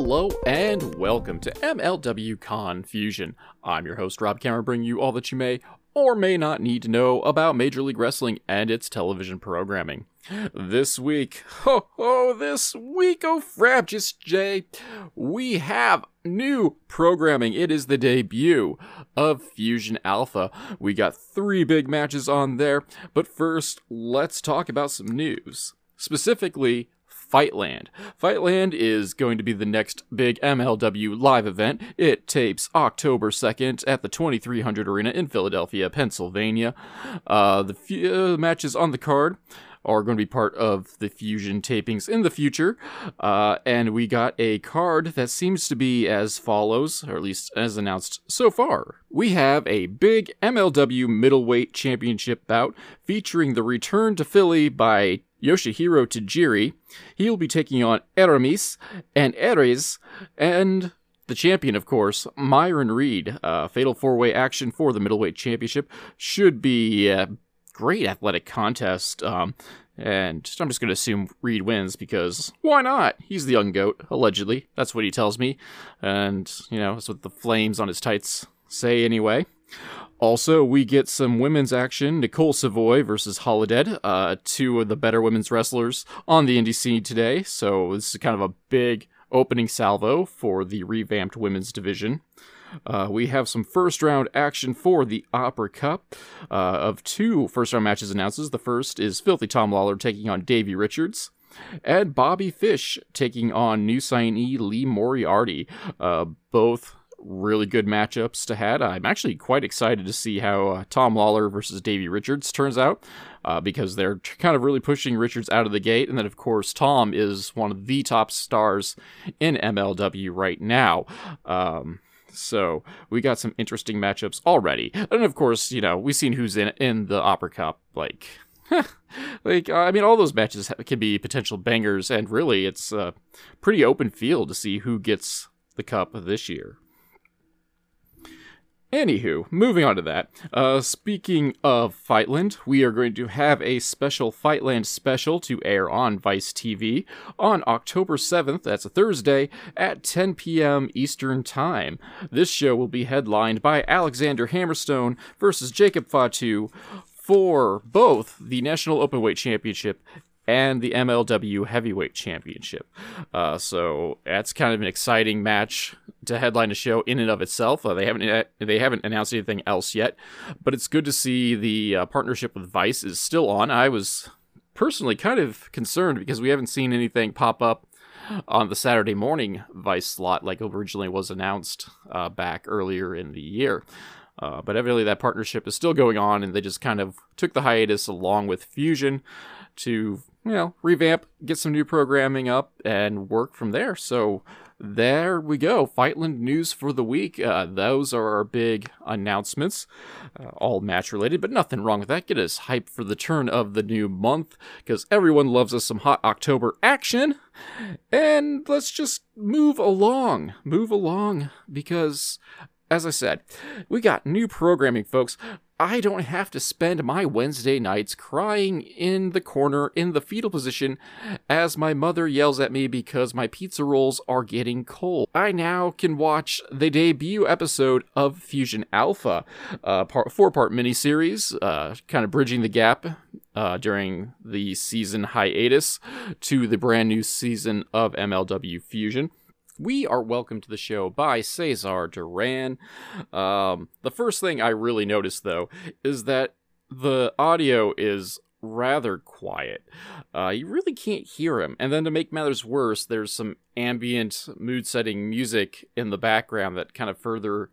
Hello and welcome to MLW Confusion. I'm your host Rob Cameron, bringing you all that you may or may not need to know about Major League Wrestling and its television programming. This week, ho ho, this week, oh Frabjous day, we have new programming. It is the debut of Fusion Alpha. We got three big matches on there, but first, let's talk about some news. Specifically, Fightland. Fightland is going to be the next big MLW live event. It tapes October 2nd at the 2300 Arena in Philadelphia, Pennsylvania. Uh, the f- uh, matches on the card are going to be part of the Fusion tapings in the future. Uh, and we got a card that seems to be as follows, or at least as announced so far. We have a big MLW middleweight championship bout featuring the return to Philly by Yoshihiro Tajiri. He will be taking on Aramis and Arez and the champion, of course, Myron Reed. Uh, fatal four way action for the middleweight championship should be a great athletic contest. Um, and I'm just going to assume Reed wins because why not? He's the young goat, allegedly. That's what he tells me. And, you know, that's what the flames on his tights say anyway. Also, we get some women's action. Nicole Savoy versus Holidead, uh, two of the better women's wrestlers on the indie scene today. So this is kind of a big opening salvo for the revamped women's division. Uh, we have some first round action for the Opera Cup uh, of two first round matches announces. The first is Filthy Tom Lawler taking on Davey Richards. And Bobby Fish taking on new signee Lee Moriarty. Uh, both really good matchups to had. I'm actually quite excited to see how uh, Tom Lawler versus Davey Richards turns out uh, because they're kind of really pushing Richards out of the gate. And then, of course, Tom is one of the top stars in MLW right now. Um, so we got some interesting matchups already. And of course, you know, we've seen who's in in the Opera Cup. Like, like I mean, all those matches can be potential bangers, and really, it's a pretty open field to see who gets the cup this year. Anywho, moving on to that. Uh, speaking of Fightland, we are going to have a special Fightland special to air on Vice TV on October 7th, that's a Thursday, at 10 p.m. Eastern Time. This show will be headlined by Alexander Hammerstone versus Jacob Fatu for both the National Openweight Championship and the MLW Heavyweight Championship. Uh, so that's kind of an exciting match to headline a show in and of itself. Uh, they haven't uh, they haven't announced anything else yet, but it's good to see the uh, partnership with Vice is still on. I was personally kind of concerned because we haven't seen anything pop up on the Saturday morning Vice slot like originally was announced uh, back earlier in the year. Uh, but evidently that partnership is still going on, and they just kind of took the hiatus along with Fusion to you know revamp, get some new programming up, and work from there. So there we go. Fightland news for the week. Uh, those are our big announcements, uh, all match related, but nothing wrong with that. Get us hyped for the turn of the new month because everyone loves us some hot October action. And let's just move along. Move along because as I said, we got new programming, folks. I don't have to spend my Wednesday nights crying in the corner in the fetal position as my mother yells at me because my pizza rolls are getting cold. I now can watch the debut episode of Fusion Alpha, uh, part, four part miniseries, uh, kind of bridging the gap uh, during the season hiatus to the brand new season of MLW Fusion we are welcomed to the show by Cesar Duran. Um, the first thing I really noticed, though, is that the audio is rather quiet. Uh, you really can't hear him. And then to make matters worse, there's some ambient mood setting music in the background that kind of further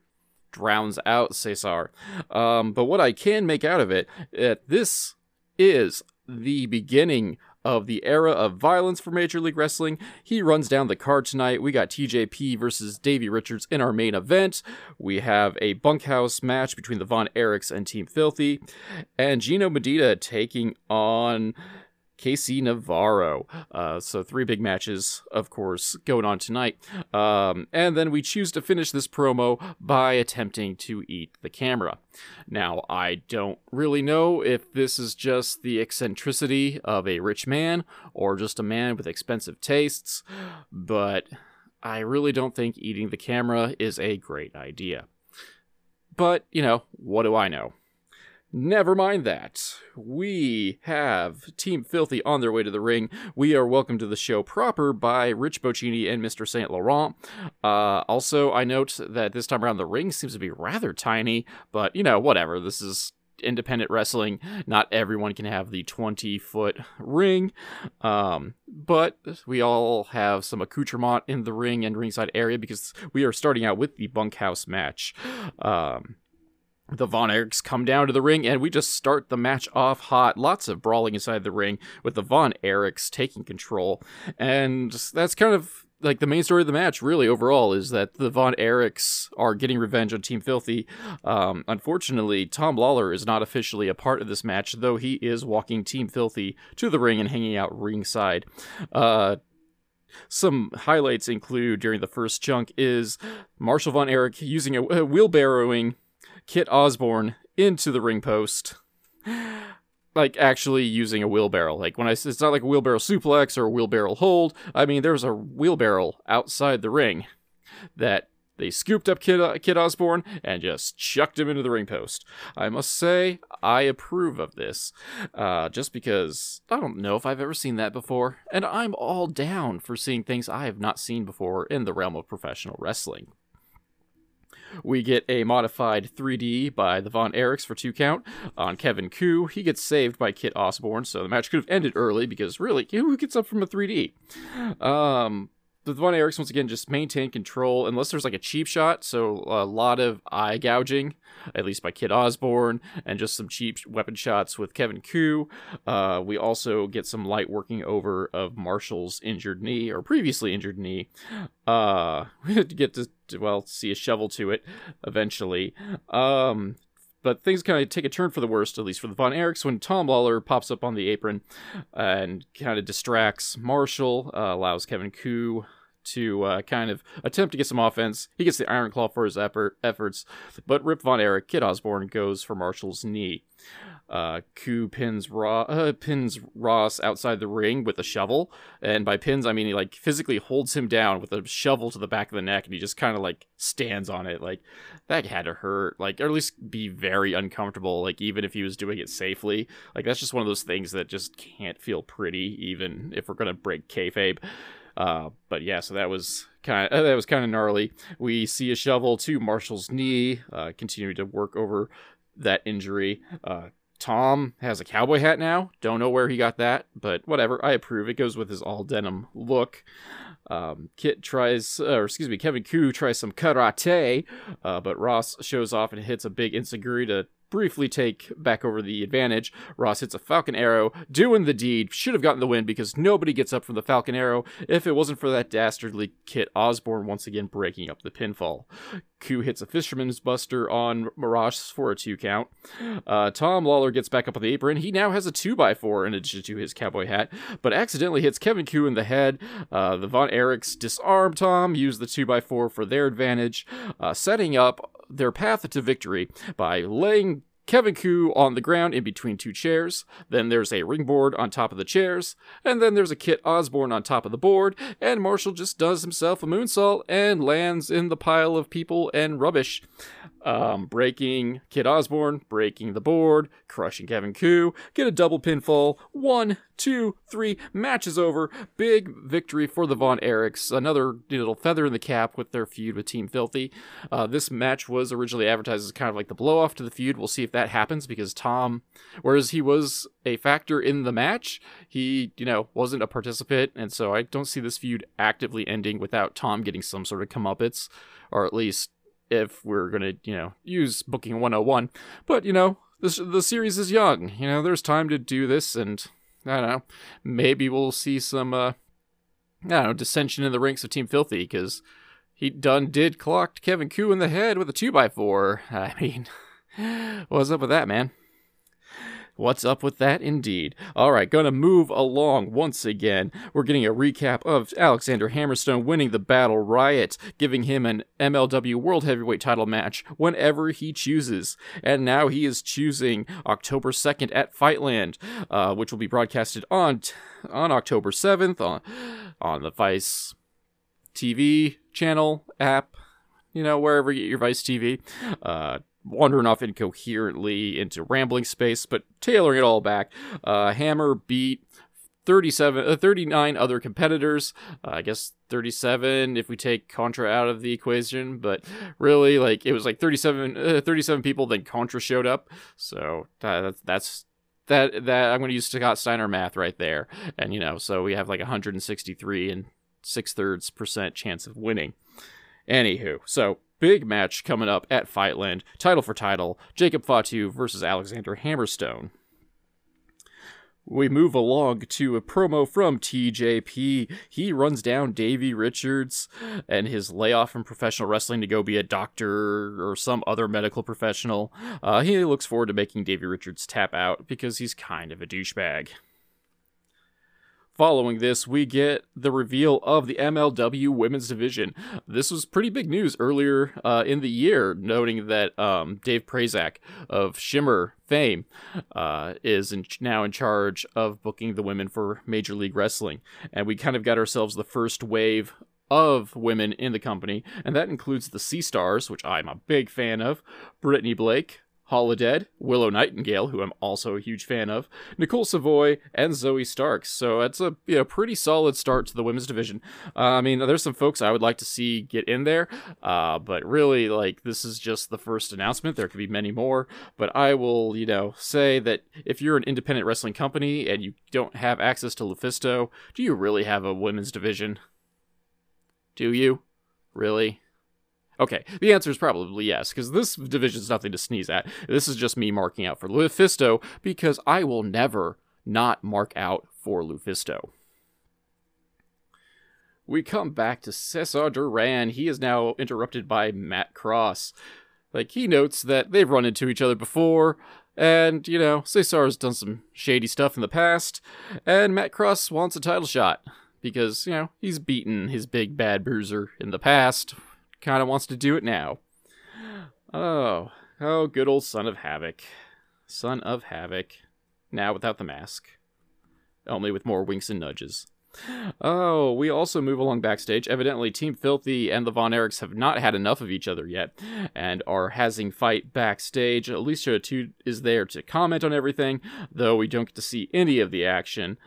drowns out Cesar. Um, but what I can make out of it, uh, this is the beginning of the era of violence for Major League Wrestling. He runs down the card tonight. We got TJP versus Davey Richards in our main event. We have a bunkhouse match between the Von Erichs and Team Filthy. And Gino Medina taking on KC Navarro. Uh, so three big matches, of course, going on tonight. Um, and then we choose to finish this promo by attempting to eat the camera. Now, I don't really know if this is just the eccentricity of a rich man or just a man with expensive tastes, but I really don't think eating the camera is a great idea. But, you know, what do I know? Never mind that. We have Team Filthy on their way to the ring. We are welcomed to the show proper by Rich Bocchini and Mr. Saint Laurent. Uh, also, I note that this time around the ring seems to be rather tiny, but you know, whatever. This is independent wrestling. Not everyone can have the 20 foot ring. Um, but we all have some accoutrement in the ring and ringside area because we are starting out with the bunkhouse match. Um, the Von Erichs come down to the ring, and we just start the match off hot. Lots of brawling inside the ring with the Von Erichs taking control. And that's kind of like the main story of the match, really, overall, is that the Von Erichs are getting revenge on Team Filthy. Um, unfortunately, Tom Lawler is not officially a part of this match, though he is walking Team Filthy to the ring and hanging out ringside. Uh, some highlights include during the first chunk is Marshall Von Erich using a, a wheelbarrowing Kit Osborne into the ring post. Like actually using a wheelbarrow. Like when I it's not like a wheelbarrow suplex or a wheelbarrow hold. I mean, there's a wheelbarrow outside the ring that they scooped up Kit, uh, Osborne and just chucked him into the ring post. I must say, I approve of this. Uh, just because I don't know if I've ever seen that before, and I'm all down for seeing things I have not seen before in the realm of professional wrestling. We get a modified 3D by the Von Erichs for two count on Kevin Ku. He gets saved by Kit Osborne, so the match could have ended early because really, who gets up from a 3D? Um, the Von Erichs once again just maintain control unless there's like a cheap shot. So a lot of eye gouging, at least by Kit Osborne, and just some cheap weapon shots with Kevin Ku. Uh, we also get some light working over of Marshall's injured knee or previously injured knee. Uh, we get to well see a shovel to it eventually. Um, but things kind of take a turn for the worst, at least for the Von Erichs, when Tom Lawler pops up on the apron and kind of distracts Marshall, uh, allows Kevin Ku to uh, kind of attempt to get some offense. He gets the Iron Claw for his effort, efforts, but Rip Von Erich, Kit Osborne, goes for Marshall's knee. Uh, pins, Ra- uh, pins Ross outside the ring with a shovel, and by pins I mean he like physically holds him down with a shovel to the back of the neck, and he just kind of like stands on it. Like that had to hurt, like or at least be very uncomfortable. Like even if he was doing it safely, like that's just one of those things that just can't feel pretty, even if we're gonna break kayfabe. Uh, but yeah, so that was kind of that was kind of gnarly. We see a shovel to Marshall's knee, uh, continuing to work over that injury. Uh, Tom has a cowboy hat now. Don't know where he got that, but whatever. I approve. It goes with his all denim look. Um, Kit tries, or excuse me, Kevin Ku tries some karate, uh, but Ross shows off and hits a big enzuigiri to briefly take back over the advantage. Ross hits a Falcon Arrow, doing the deed. Should have gotten the win because nobody gets up from the Falcon Arrow if it wasn't for that dastardly Kit Osborne once again breaking up the pinfall. Ku hits a Fisherman's Buster on Mirage for a two count. Uh, Tom Lawler gets back up on the apron. He now has a 2x4 in addition to his cowboy hat, but accidentally hits Kevin Ku in the head. Uh, the Von Erichs disarm Tom, use the 2x4 for their advantage, uh, setting up their path to victory by laying Kevin Ku on the ground in between two chairs. Then there's a ring board on top of the chairs. And then there's a Kit Osborne on top of the board. And Marshall just does himself a moonsault and lands in the pile of people and rubbish um, breaking Kit Osborne, breaking the board, crushing Kevin Ku, get a double pinfall. One, two, three, match is over. Big victory for the Von Erichs. Another little feather in the cap with their feud with Team Filthy. Uh, this match was originally advertised as kind of like the blow off to the feud. We'll see if that happens because Tom, whereas he was a factor in the match, he, you know, wasn't a participant. And so I don't see this feud actively ending without Tom getting some sort of comeuppance, or at least if we're going to, you know, use booking 101. But, you know, the series is young. You know, there's time to do this, and I don't know, maybe we'll see some, uh, I don't know, dissension in the ranks of Team Filthy, because he done did clocked Kevin Ku in the head with a 2x4. I mean, what's up with that, man? What's up with that indeed? All right, gonna move along once again. We're getting a recap of Alexander Hammerstone winning the Battle Riot, giving him an MLW World Heavyweight title match whenever he chooses. And now he is choosing October 2nd at Fightland, uh, which will be broadcasted on, t- on October 7th on, on the Vice TV channel app, you know, wherever you get your Vice TV. Uh, wandering off incoherently into rambling space, but tailoring it all back. Uh, Hammer beat 37, uh, 39 other competitors. Uh, I guess 37 if we take Contra out of the equation, but really, like, it was like 37, uh, 37 people, then Contra showed up. So that's, that's, that, that, I'm going to use Scott Steiner math right there. And, you know, so we have like 163 and six thirds percent chance of winning. Anywho, so big match coming up at Fightland, title for title, Jacob Fatu versus Alexander Hammerstone. We move along to a promo from TJP. He runs down Davey Richards and his layoff from professional wrestling to go be a doctor or some other medical professional. Uh, he looks forward to making Davey Richards tap out because he's kind of a douchebag. Following this, we get the reveal of the MLW Women's Division. This was pretty big news earlier uh, in the year, noting that um, Dave Prazak of Shimmer fame uh, is in, now in charge of booking the women for Major League Wrestling. And we kind of got ourselves the first wave of women in the company, and that includes the Sea Stars, which I'm a big fan of, Brittany Blake, Holidead, Willow Nightingale, who I'm also a huge fan of, Nicole Savoy, and Zoe Starks. So it's a you know, pretty solid start to the women's division. Uh, I mean, there's some folks I would like to see get in there, uh, but really, like, this is just the first announcement. There could be many more, but I will, you know, say that if you're an independent wrestling company and you don't have access to Lufisto, do you really have a women's division? Do you? Really? Okay, the answer is probably yes, because this division is nothing to sneeze at. This is just me marking out for Lufisto, because I will never not mark out for Lufisto. We come back to Cesar Duran. He is now interrupted by Matt Cross. Like, he notes that they've run into each other before, and, you know, Cesar has done some shady stuff in the past, and Matt Cross wants a title shot. Because, you know, he's beaten his big bad bruiser in the past kind of wants to do it now. Oh, oh, good old Son of Havoc. Son of Havoc. Now without the mask. Only with more winks and nudges. Oh, we also move along backstage. Evidently, Team Filthy and the Von Erichs have not had enough of each other yet and are having fight backstage. Alicia Atout is there to comment on everything, though we don't get to see any of the action.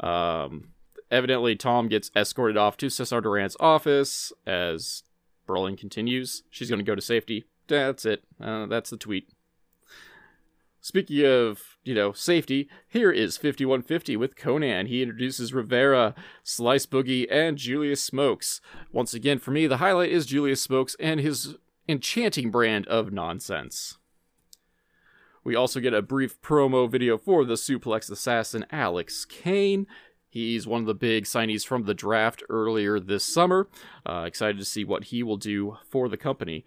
Um, evidently, Tom gets escorted off to Cesar Duran's office as Brawling continues. She's going to go to safety. That's it. Uh, that's the tweet. Speaking of, you know, safety, here is 5150 with Konnan. He introduces Rivera, Slice Boogie, and Julius Smokes. Once again, for me, the highlight is Julius Smokes and his enchanting brand of nonsense. We also get a brief promo video for the suplex assassin Alex Kane. He's one of the big signees from the draft earlier this summer. Uh, excited to see what he will do for the company.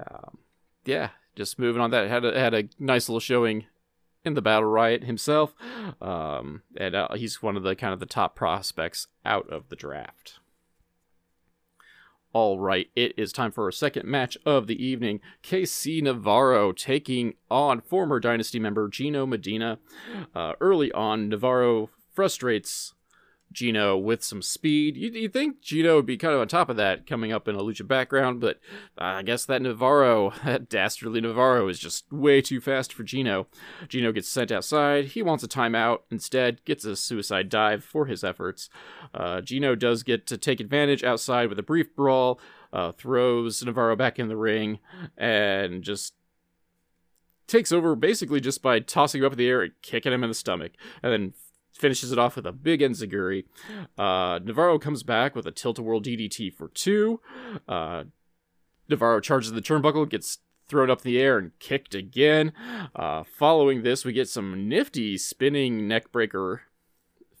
Um, yeah, just moving on that. Had a, had a nice little showing in the Battle Riot himself, um, and uh, he's one of the kind of the top prospects out of the draft. All right, it is time for our second match of the evening. KC Navarro taking on former Dynasty member Gino Medina. Uh, early on, Navarro frustrates Gino with some speed. You'd, you'd, think Gino would be kind of on top of that coming up in a lucha background, but I guess that Navarro, that dastardly Navarro, is just way too fast for Gino. Gino gets sent outside. He wants a timeout. Instead, gets a suicide dive for his efforts. Uh, Gino does get to take advantage outside with a brief brawl, uh, throws Navarro back in the ring, and just takes over basically just by tossing him up in the air and kicking him in the stomach, and then finishes it off with a big enzuigiri. Uh, Navarro comes back with a tilt-a-whirl DDT for two. Uh, Navarro charges the turnbuckle, gets thrown up in the air and kicked again. Uh, following this, we get some nifty spinning neckbreaker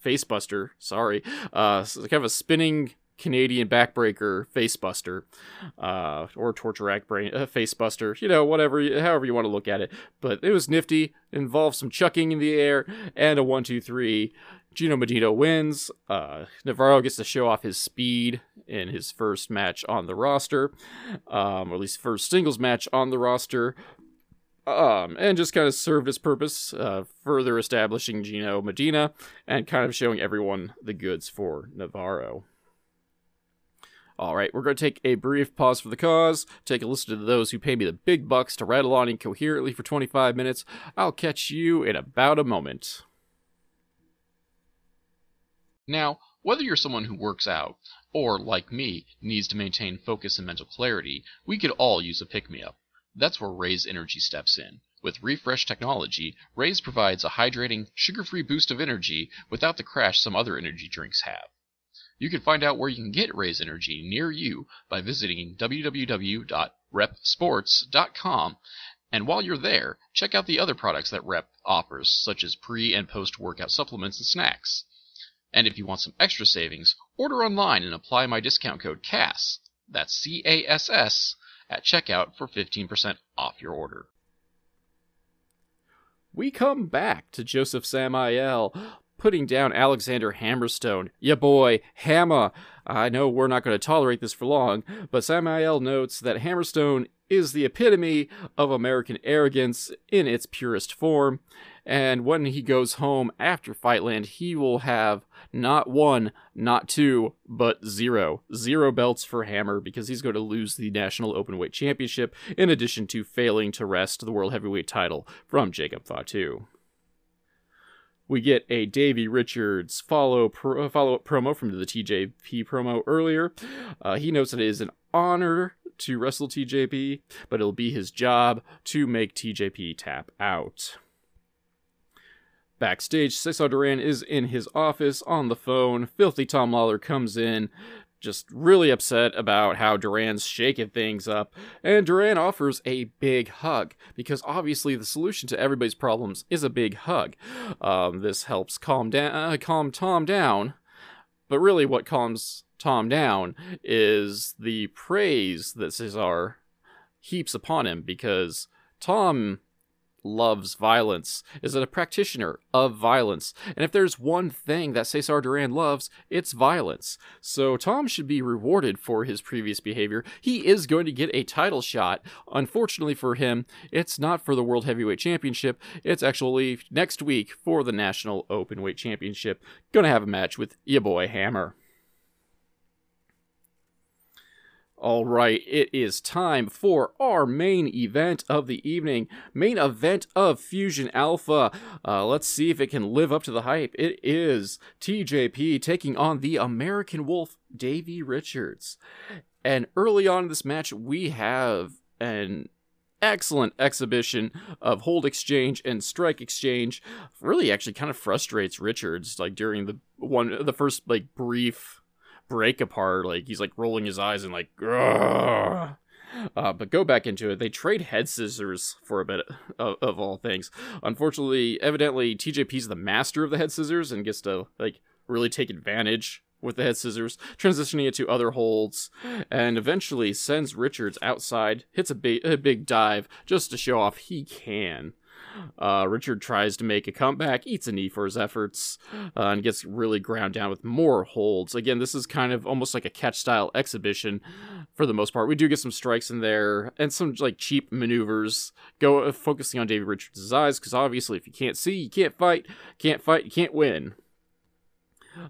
facebuster. Sorry, uh, so kind of a spinning Canadian backbreaker facebuster, uh, or torture rack brain uh, facebuster, you know, whatever, however you want to look at it. But it was nifty, involved some chucking in the air, and a one, two, three. Gino Medina wins. Uh, Navarro gets to show off his speed in his first match on the roster, um, or at least first singles match on the roster. Um, and just kind of served his purpose, uh, further establishing Gino Medina and kind of showing everyone the goods for Navarro. All right, we're going to take a brief pause for the cause, take a listen to those who pay me the big bucks to rattle on incoherently for 25 minutes. I'll catch you in about a moment. Now, whether you're someone who works out, or, like me, needs to maintain focus and mental clarity, we could all use a pick me up. That's where Raze Energy steps in. With refresh technology, Raze provides a hydrating, sugar free boost of energy without the crash some other energy drinks have. You can find out where you can get Raze Energy near you by visiting www.reppsports.com. And while you're there, check out the other products that Rep offers, such as pre and post workout supplements and snacks. And if you want some extra savings, order online and apply my discount code CASS. That's C A S S at checkout for 15% off your order. We come back to Joseph Samael putting down Alexander Hammerstone. Ya boy, Hammer. I know we're not going to tolerate this for long, but Samael notes that Hammerstone is the epitome of American arrogance in its purest form, and when he goes home after Fightland, he will have not one, not two, but zero. Zero belts for Hammer because he's going to lose the National Openweight Championship in addition to failing to wrest the World Heavyweight title from Jacob Fatu. We get a Davey Richards follow pro, follow up promo from the TJP promo earlier. Uh, he notes that it is an honor to wrestle TJP, but it'll be his job to make TJP tap out. Backstage, Cesar Duran is in his office on the phone. Filthy Tom Lawler comes in, just really upset about how Duran's shaking things up, and Duran offers a big hug because obviously the solution to everybody's problems is a big hug. Um, this helps calm down, uh, calm Tom down, but really what calms Tom down is the praise that Cesar heaps upon him because Tom loves violence, is a practitioner of violence. And if there's one thing that Cesar Duran loves, it's violence. So Tom should be rewarded for his previous behavior. He is going to get a title shot. Unfortunately for him, it's not for the World Heavyweight Championship. It's actually next week for the National Openweight Championship. Gonna have a match with your boy Hammer. All right, it is time for our main event of the evening. Main event of Fusion Alpha. Uh, let's see if it can live up to the hype. It is TJP taking on the American Wolf, Davey Richards. And early on in this match, we have an excellent exhibition of hold exchange and strike exchange. Really, actually, kind of frustrates Richards. Like during the one, the first like brief break apart. Like he's like rolling his eyes and like, uh, but go back into it. They trade head scissors for a bit of, of all things. Unfortunately, evidently TJP's the master of the head scissors and gets to like really take advantage with the head scissors, transitioning it to other holds, and eventually sends Richards outside, hits a a big dive just to show off he can. Uh, Richard tries to make a comeback, eats a knee for his efforts, uh, and gets really ground down with more holds. Again, this is kind of almost like a catch style exhibition for the most part. We do get some strikes in there and some like cheap maneuvers. Go uh, focusing on David Richards' eyes because obviously, if you can't see, you can't fight. Can't fight, you can't win.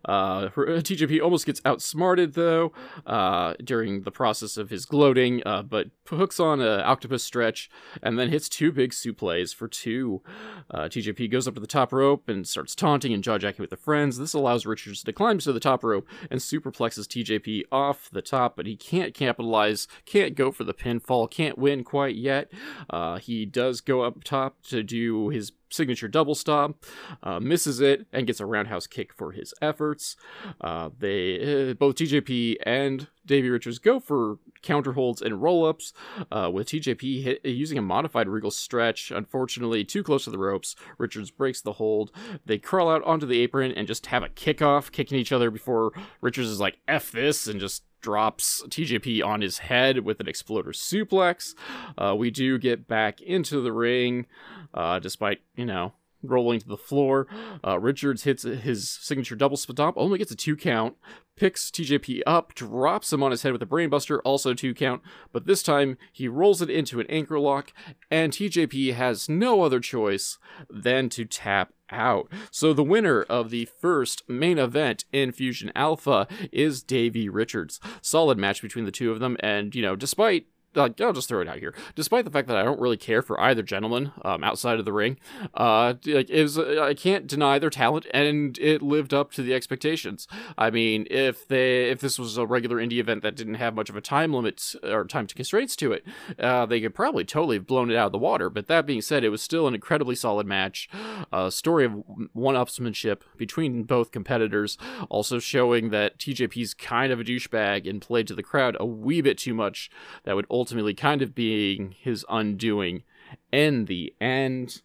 Uh, TJP almost gets outsmarted though uh, during the process of his gloating, uh, but hooks on an octopus stretch and then hits two big suples for two. Uh, TJP goes up to the top rope and starts taunting and jaw-jacking with the friends. This allows Richards to climb to the top rope and superplexes TJP off the top, but he can't capitalize, can't go for the pinfall, can't win quite yet. Uh, he does go up top to do his signature double stop, uh, misses it, and gets a roundhouse kick for his efforts. Uh, they uh, both TJP and Davey Richards go for counter holds and roll ups, uh, with TJP hit, using a modified Regal stretch. Unfortunately, too close to the ropes, Richards breaks the hold. They crawl out onto the apron and just have a kickoff, kicking each other before Richards is like, F this, and just drops TJP on his head with an exploder suplex. Uh, we do get back into the ring, uh, despite, you know, rolling to the floor. Uh, Richards hits his signature double stomp, only gets a two count, picks TJP up, drops him on his head with a brainbuster, also two count, but this time he rolls it into an anchor lock, and TJP has no other choice than to tap out. So the winner of the first main event in Fusion Alpha is Davey Richards. Solid match between the two of them, and you know, despite like I'll just throw it out here. Despite the fact that I don't really care for either gentleman um, outside of the ring, uh, like is I can't deny their talent, and it lived up to the expectations. I mean, if they if this was a regular indie event that didn't have much of a time limit or time constraints to it, uh, they could probably totally have blown it out of the water. But that being said, it was still an incredibly solid match. A story of one-upsmanship between both competitors, also showing that TJP's kind of a douchebag and played to the crowd a wee bit too much. That would ultimately kind of being his undoing in the end.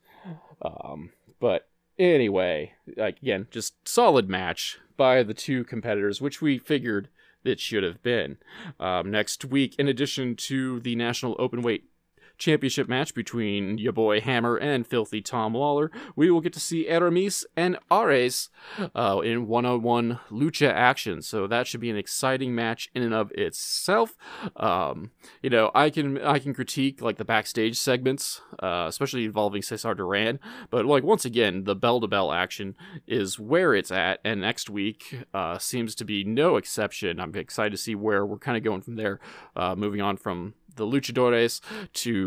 Um, but anyway, like, again, just solid match by the two competitors, which we figured it should have been. Um, next week, in addition to the National Openweight championship match between your boy Hammer and Filthy Tom Lawler, we will get to see Aramis and Arez uh, in one-on-one lucha action. So that should be an exciting match in and of itself. Um, you know, I can I can critique like the backstage segments, uh, especially involving Cesar Duran, but like once again, the bell to bell action is where it's at, and next week uh, seems to be no exception. I'm excited to see where we're kind of going from there, uh, moving on from the Luchadores to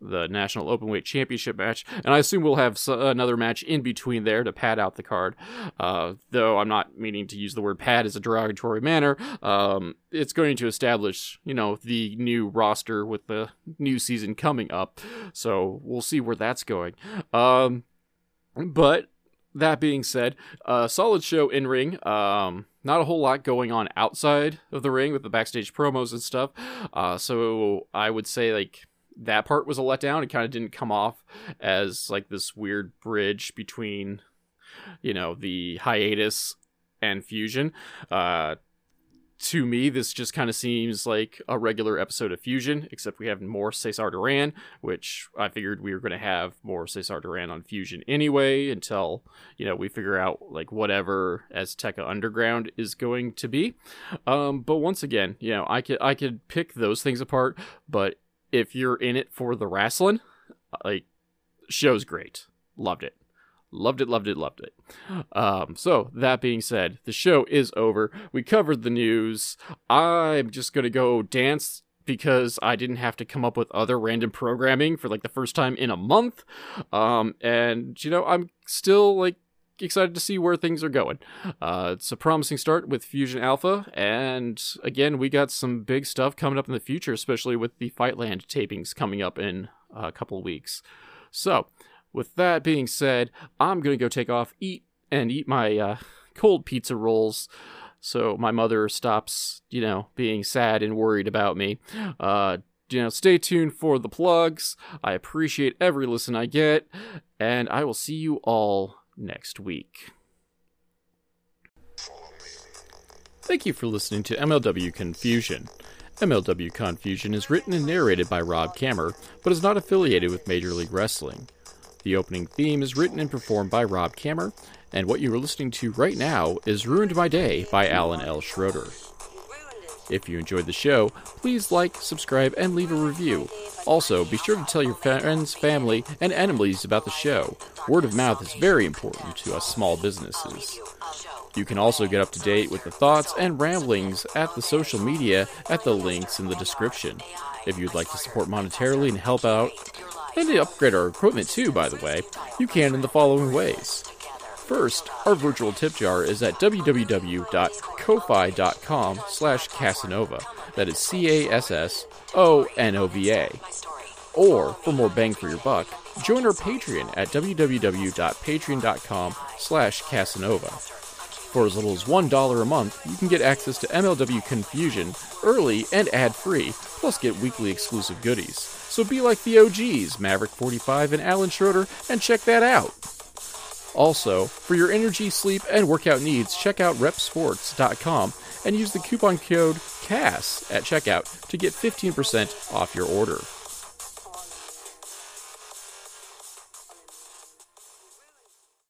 the National Openweight Championship match, and I assume we'll have another match in between there to pad out the card. Uh, though I'm not meaning to use the word pad as a derogatory manner. Um, it's going to establish, you know, the new roster with the new season coming up. So we'll see where that's going. Um, but that being said, a solid show in ring. Um, not a whole lot going on outside of the ring with the backstage promos and stuff. Uh, so I would say like that part was a letdown. It kind of didn't come off as like this weird bridge between, you know, the hiatus and fusion. Uh, to me, this just kind of seems like a regular episode of Fusion, except we have more Cesar Duran, which I figured we were going to have more Cesar Duran on Fusion anyway until, you know, we figure out like whatever Azteca Underground is going to be. Um, but once again, you know, I could I could pick those things apart, but if you're in it for the wrestling, like show's great. Loved it. Loved it, loved it, loved it. Um, so, that being said, the show is over. We covered the news. I'm just going to go dance because I didn't have to come up with other random programming for like the first time in a month. Um, and, you know, I'm still like excited to see where things are going. Uh, it's a promising start with Fusion Alpha, and again, we got some big stuff coming up in the future, especially with the Fightland tapings coming up in a couple weeks. So, with that being said, I'm gonna go take off, eat, and eat my uh, cold pizza rolls. So my mother stops, you know, being sad and worried about me. Uh, you know, stay tuned for the plugs. I appreciate every listen I get, and I will see you all next week. Thank you for listening to MLW Confusion. MLW Confusion is written and narrated by Rob Kamerer, but is not affiliated with Major League Wrestling. The opening theme is written and performed by Rob Kamerer, and what you are listening to right now is Ruined My Day by Alan L. Schroeder. If you enjoyed the show, please like, subscribe, and leave a review. Also, be sure to tell your friends, family, and enemies about the show. Word of mouth is very important to us small businesses. You can also get up to date with the thoughts and ramblings at the social media at the links in the description. If you'd like to support monetarily and help out and to upgrade our equipment too, by the way, you can in the following ways. First, our virtual tip jar is at www.ko-fi.com slash Cassonova. That is C-A-S-S-O-N-O-V-A. Or, for more bang for your buck, join our Patreon at www.patreon.com slash Cassonova. For as little as $1 a month, you can get access to MLW Confusion early and ad-free, plus get weekly exclusive goodies. So be like the OGs, Maverick45 and Alan Schroeder, and check that out. Also, for your energy, sleep, and workout needs, check out reppsports.com and use the coupon code CASS at checkout to get 15% off your order.